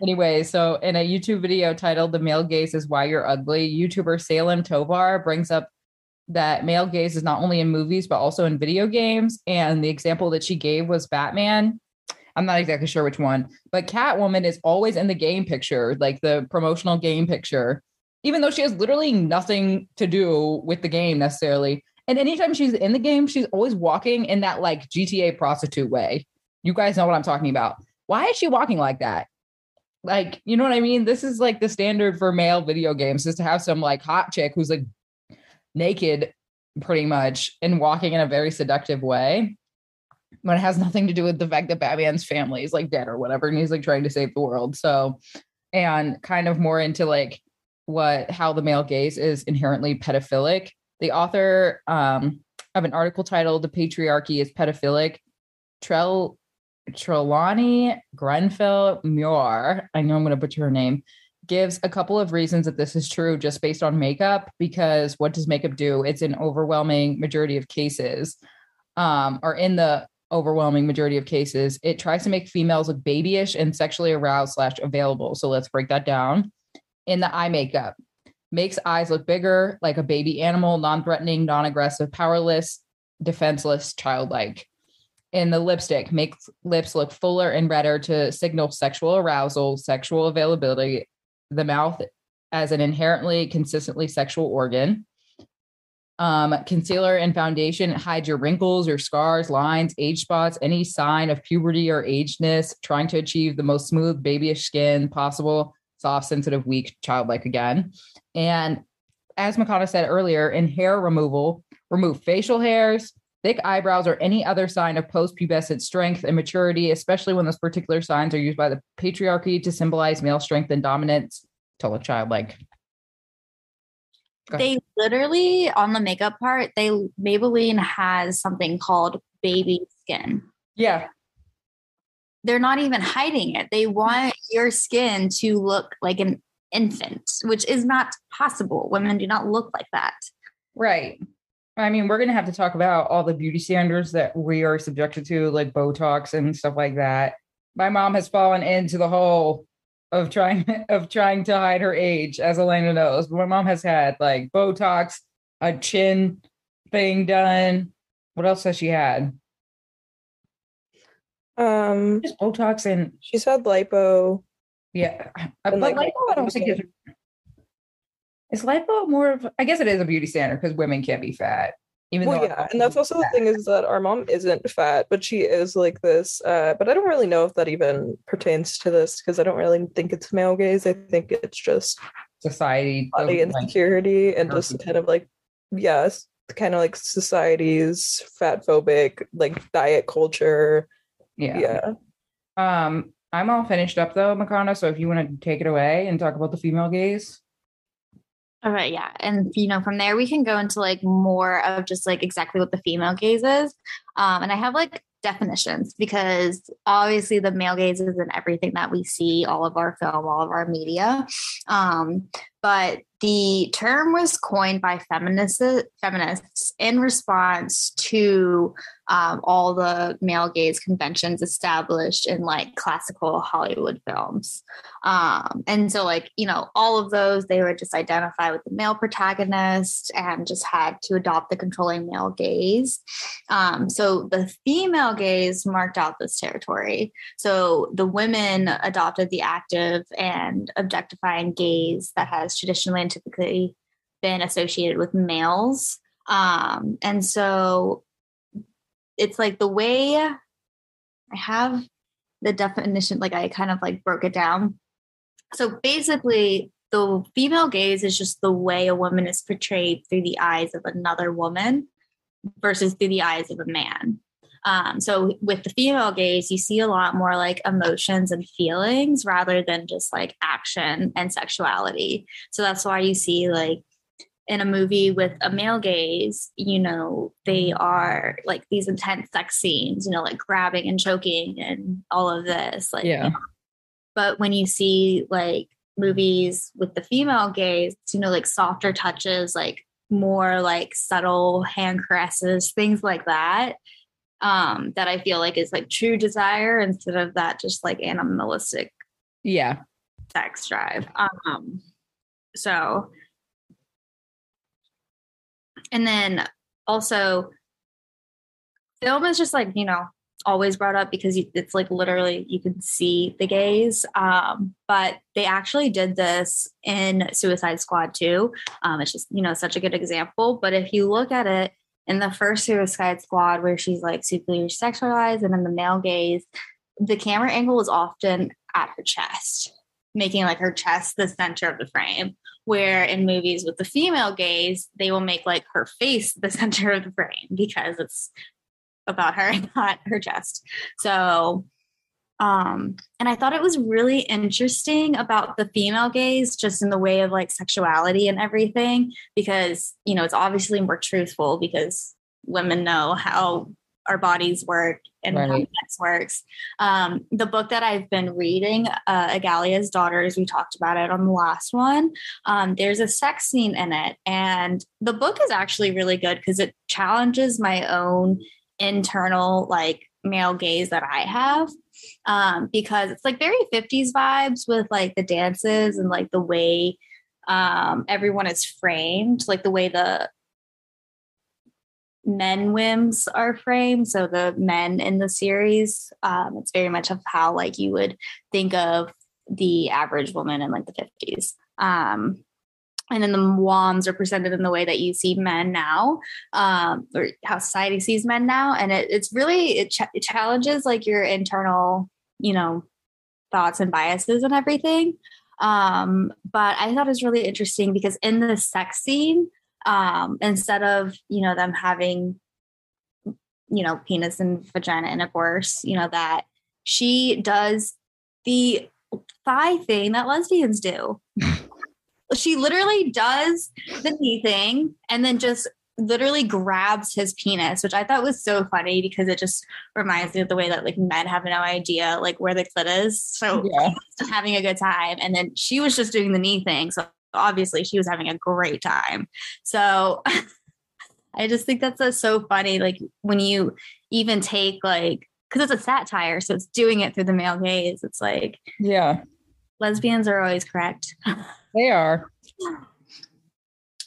anyway, so in a YouTube video titled The Male Gaze is Why You're Ugly, YouTuber Salem Tovar brings up that male gaze is not only in movies but also in video games. And the example that she gave was Batman. I'm not exactly sure which one, but Catwoman is always in the game picture, like the promotional game picture, even though she has literally nothing to do with the game necessarily. And anytime she's in the game, she's always walking in that like GTA prostitute way. You guys know what I'm talking about. Why is she walking like that? Like, you know what I mean? This is like the standard for male video games is to have some like hot chick who's like naked pretty much and walking in a very seductive way. But it has nothing to do with the fact that Batman's family is like dead or whatever. And he's like trying to save the world. So, and kind of more into like what how the male gaze is inherently pedophilic. The author um, of an article titled The Patriarchy is Pedophilic, Trell Trelawney Grenfell Muir, I know I'm going to butcher her name, gives a couple of reasons that this is true just based on makeup. Because what does makeup do? It's an overwhelming majority of cases, um, or in the overwhelming majority of cases, it tries to make females look babyish and sexually aroused slash available. So let's break that down. In the eye makeup, makes eyes look bigger, like a baby animal, non threatening, non aggressive, powerless, defenseless, childlike. In the lipstick, makes lips look fuller and redder to signal sexual arousal, sexual availability. The mouth as an inherently consistently sexual organ. Um, concealer and foundation hide your wrinkles, your scars, lines, age spots, any sign of puberty or agedness, trying to achieve the most smooth, babyish skin possible, soft, sensitive, weak, childlike again. And as Makana said earlier, in hair removal, remove facial hairs, thick eyebrows, or any other sign of post-pubescent strength and maturity, especially when those particular signs are used by the patriarchy to symbolize male strength and dominance. Tell a child like Go ahead. They literally on the makeup part, they Maybelline has something called baby skin. yeah, They're not even hiding it. They want your skin to look like an infant, which is not possible. Women do not look like that. right. I mean, we're gonna have to talk about all the beauty standards that we are subjected to, like Botox and stuff like that. My mom has fallen into the hole of trying of trying to hide her age, as Elena knows. But my mom has had like Botox, a chin thing done. What else has she had? Um, Just Botox and she's had lipo. yeah. But like, lipo, I don't think is is lipo more of I guess it is a beauty standard because women can't be fat. Even Well, though yeah, and that's also the thing is that our mom isn't fat, but she is like this. Uh, but I don't really know if that even pertains to this because I don't really think it's male gaze. I think it's just society body doesn't like- insecurity and just kind of like, yes, kind of like society's fat phobic, like diet culture. Yeah. Yeah. Um, I'm all finished up though, Makana. So if you want to take it away and talk about the female gaze. All right, yeah. And you know, from there we can go into like more of just like exactly what the female gaze is. Um, and I have like definitions because obviously the male gaze is in everything that we see, all of our film, all of our media. Um, but the term was coined by feminists feminists in response to um, all the male gaze conventions established in like classical Hollywood films. Um, and so, like, you know, all of those, they would just identify with the male protagonist and just had to adopt the controlling male gaze. Um, so the female gaze marked out this territory. So the women adopted the active and objectifying gaze that has traditionally and typically been associated with males. Um, and so it's like the way I have the definition, like I kind of like broke it down. So basically, the female gaze is just the way a woman is portrayed through the eyes of another woman versus through the eyes of a man. Um, so with the female gaze, you see a lot more like emotions and feelings rather than just like action and sexuality. So that's why you see like in a movie with a male gaze, you know, they are like these intense sex scenes, you know, like grabbing and choking and all of this. Like, Yeah. but when you see like movies with the female gaze, you know, like softer touches, like more like subtle hand caresses, things like that. Um, that I feel like is like true desire instead of that just like animalistic Yeah. sex drive. Um, so, and then also, film is just like you know always brought up because it's like literally you can see the gaze. Um, but they actually did this in Suicide Squad too. Um, it's just you know such a good example. But if you look at it in the first Suicide Squad, where she's like super sexualized, and then the male gaze, the camera angle is often at her chest making like her chest the center of the frame. Where in movies with the female gaze, they will make like her face the center of the frame because it's about her, not her chest. So, um, and I thought it was really interesting about the female gaze, just in the way of like sexuality and everything, because you know it's obviously more truthful because women know how our bodies work and how sex works. Um, the book that I've been reading, uh, Egalia's Daughters, we talked about it on the last one. Um, there's a sex scene in it, and the book is actually really good because it challenges my own internal like male gaze that I have. Um, because it's like very 50s vibes with like the dances and like the way Um, everyone is framed like the way the menwim are framed. So the men in the series, um, it's very much of how like you would think of the average woman in like the 50s. Um, and then the WOMs are presented in the way that you see men now, um, or how society sees men now. And it, it's really, it, ch- it challenges like your internal, you know, thoughts and biases and everything. Um, but I thought it was really interesting because in the sex scene, um, instead of you know them having you know penis and vagina intercourse, you know that she does the thigh thing that lesbians do. she literally does the knee thing and then just literally grabs his penis, which I thought was so funny because it just reminds me of the way that like men have no idea like where the clit is. So Yeah. having a good time. And then she was just doing the knee thing. So obviously she was having a great time. So I just think that's uh, so funny. Like when you even take like because it's a satire, so it's doing it through the male gaze. It's like Yeah, lesbians are always correct. they are.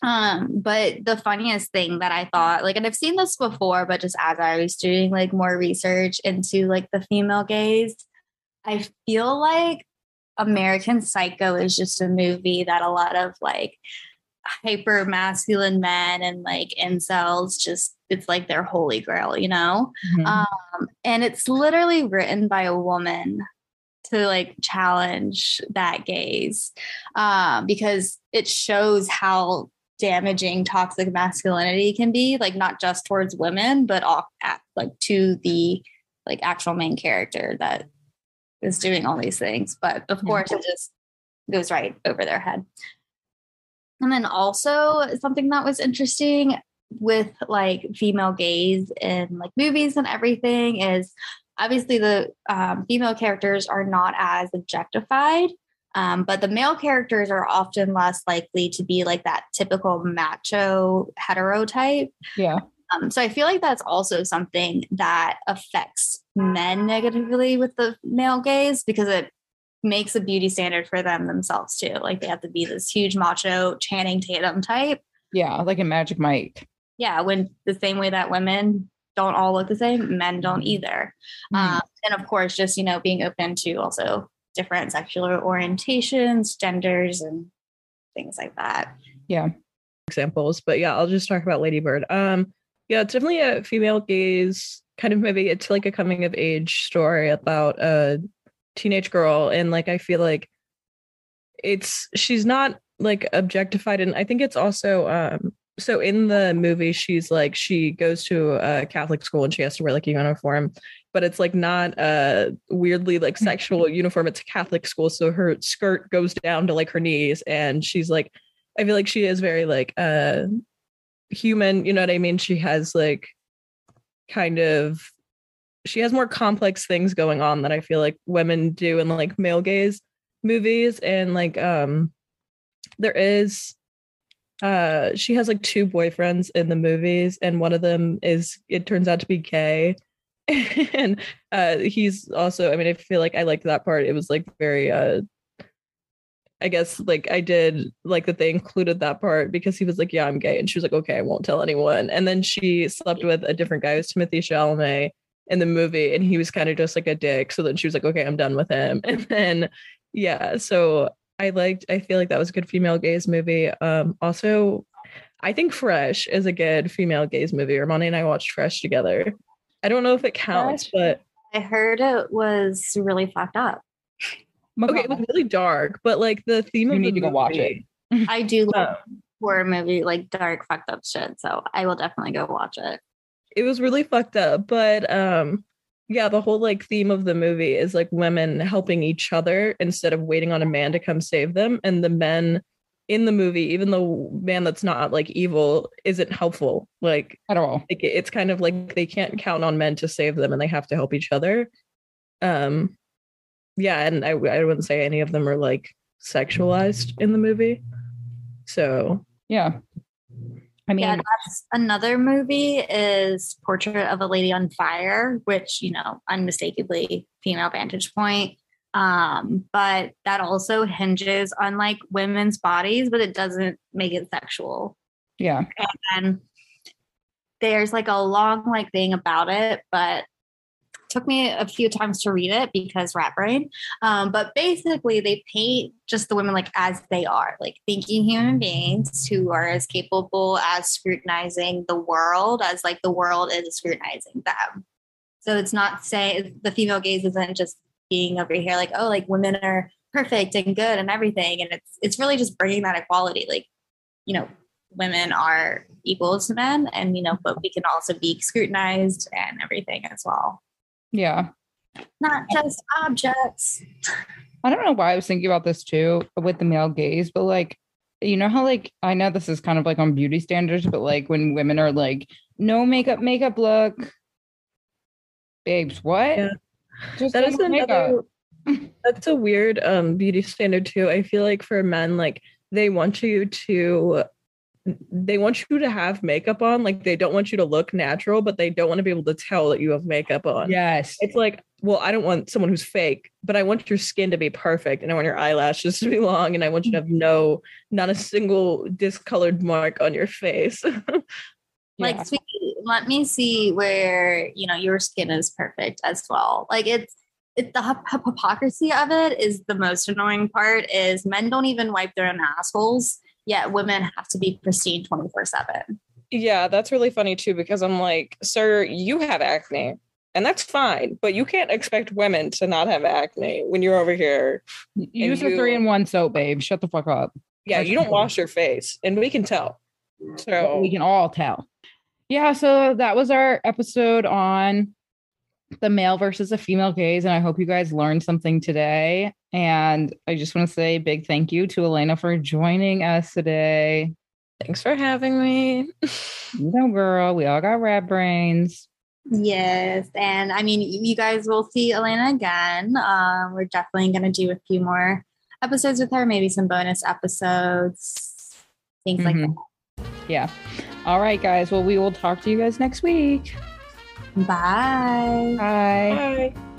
Um, but the funniest thing that I thought, like, and I've seen this before, but just as I was doing like more research into like the female gaze, I feel like American Psycho is just a movie that a lot of like hyper masculine men and like incels just it's like their holy grail, you know? Mhm. Um, and it's literally written by a woman to like challenge that gaze um, because it shows how damaging toxic masculinity can be like not just towards women but all, at, like to the like actual main character that is doing all these things but of course it just goes right over their head. And then also something that was interesting with like female gaze in like movies and everything is obviously the um, female characters are not as objectified um, but the male characters are often less likely to be like that typical macho hetero type yeah, um, so I feel like that's also something that affects men negatively with the male gaze because it makes a beauty standard for them themselves too. Like they have to be this huge macho Channing Tatum type. yeah. Like a Magic Mike. Yeah, when the same way that women don't all look the same, men don't either. Mhm. Um, and of course, just you know, being open to also different sexual orientations, genders, and things like that. Yeah, examples, but yeah, I'll just talk about Lady Bird. Um, yeah, it's definitely a female gaze kind of movie. It's like a coming of age story about a teenage girl, and like I feel like it's she's not like objectified, and I think it's also um. So in the movie, she's like she goes to a Catholic school and she has to wear like a uniform, but it's like not a weirdly like sexual uniform. It's a Catholic school, so her skirt goes down to like her knees, and she's like I feel like she is very like uh human, you know what I mean? She has like kind of she has more complex things going on that I feel like women do in like male gaze movies. And like um there is uh she has like two boyfriends in the movies and one of them is it turns out to be gay. And uh he's also I mean I feel like I liked that part. It was like very uh I guess like I did like that they included that part because he was like, Yeah, I'm gay. And she was like, Okay, I won't tell anyone. And then she slept with a different guy, it was Timothée Chalamet in the movie, and he was kind of just like a dick. So then she was like, Okay, I'm done with him. And then yeah, so I liked I feel like that was a good female gaze movie. Um also I think Fresh is a good female gaze movie. Armoni and I watched Fresh together. I don't know if it counts, Fresh? but I heard it was really fucked up. Okay, it was really dark, but like the theme You of need the to go watch it. I do love Um, horror movie, like dark, fucked up shit. So I will definitely go watch it. it was really fucked up but um yeah the whole like theme of the movie is like women helping each other instead of waiting on a man to come save them and the men in the movie even the man that's not like evil isn't helpful like, at all. like it's kind of like they can't count on men to save them and they have to help each other um yeah and i, I wouldn't say any of them are like sexualized in the movie so Yeah. I mean, yeah, that's another movie is Portrait of a Lady on Fire, which, you know, unmistakably female vantage point. Um, but that also hinges on like women's bodies, but it doesn't make it sexual. Yeah. And there's like a long like thing about it, but took me a few times to read it because rat brain. Um, but basically, they paint just the women like as they are, like thinking human beings who are as capable as scrutinizing the world as like the world is scrutinizing them. So it's not saying the female gaze isn't just being over here like oh like women are perfect and good and everything, and it's it's really just bringing that equality, like you know women are equal to men and you know but we can also be scrutinized and everything as well Yeah. not just objects I don't know why I was thinking about this too with the male gaze, but like, you know how like I know this is kind of like on beauty standards, but like when women are like, no makeup, makeup look, babes, what? Yeah. Just That no is another. That's a weird um beauty standard too. I feel like for men, like they want you to, they want you to have makeup on. Like they don't want you to look natural, but they don't want to be able to tell that you have makeup on. Yes. It's like, well, I don't want someone who's fake, but I want your skin to be perfect, and I want your eyelashes to be long, and I want you to have no, not a single discolored mark on your face. like Yeah. sweetie, let me see where you know your skin is perfect as well like it's it, the hyp- hyp- hypocrisy of it is the most annoying part is men don't even wipe their own assholes yet women have to be pristine 24 7 Yeah, that's really funny too because I'm like, sir, you have acne. And that's fine, but you can't expect women to not have acne when you're over here. Use a three in one soap, babe. Shut the fuck up. Yeah, That's you don't true. wash your face, and we can tell. So we can all tell. Yeah, so that was our episode on the male versus the female gaze. And I hope you guys learned something today. And I just want to say a big thank you to Elena for joining us today. thanks for having me. You know, girl, we all got rat brains. yes and i mean you guys will see elena again um, we're definitely going to do a few more episodes with her maybe some bonus episodes things like that. Yeah. All right, guys. Well, we will talk to you guys next week. bye Bye. Bye.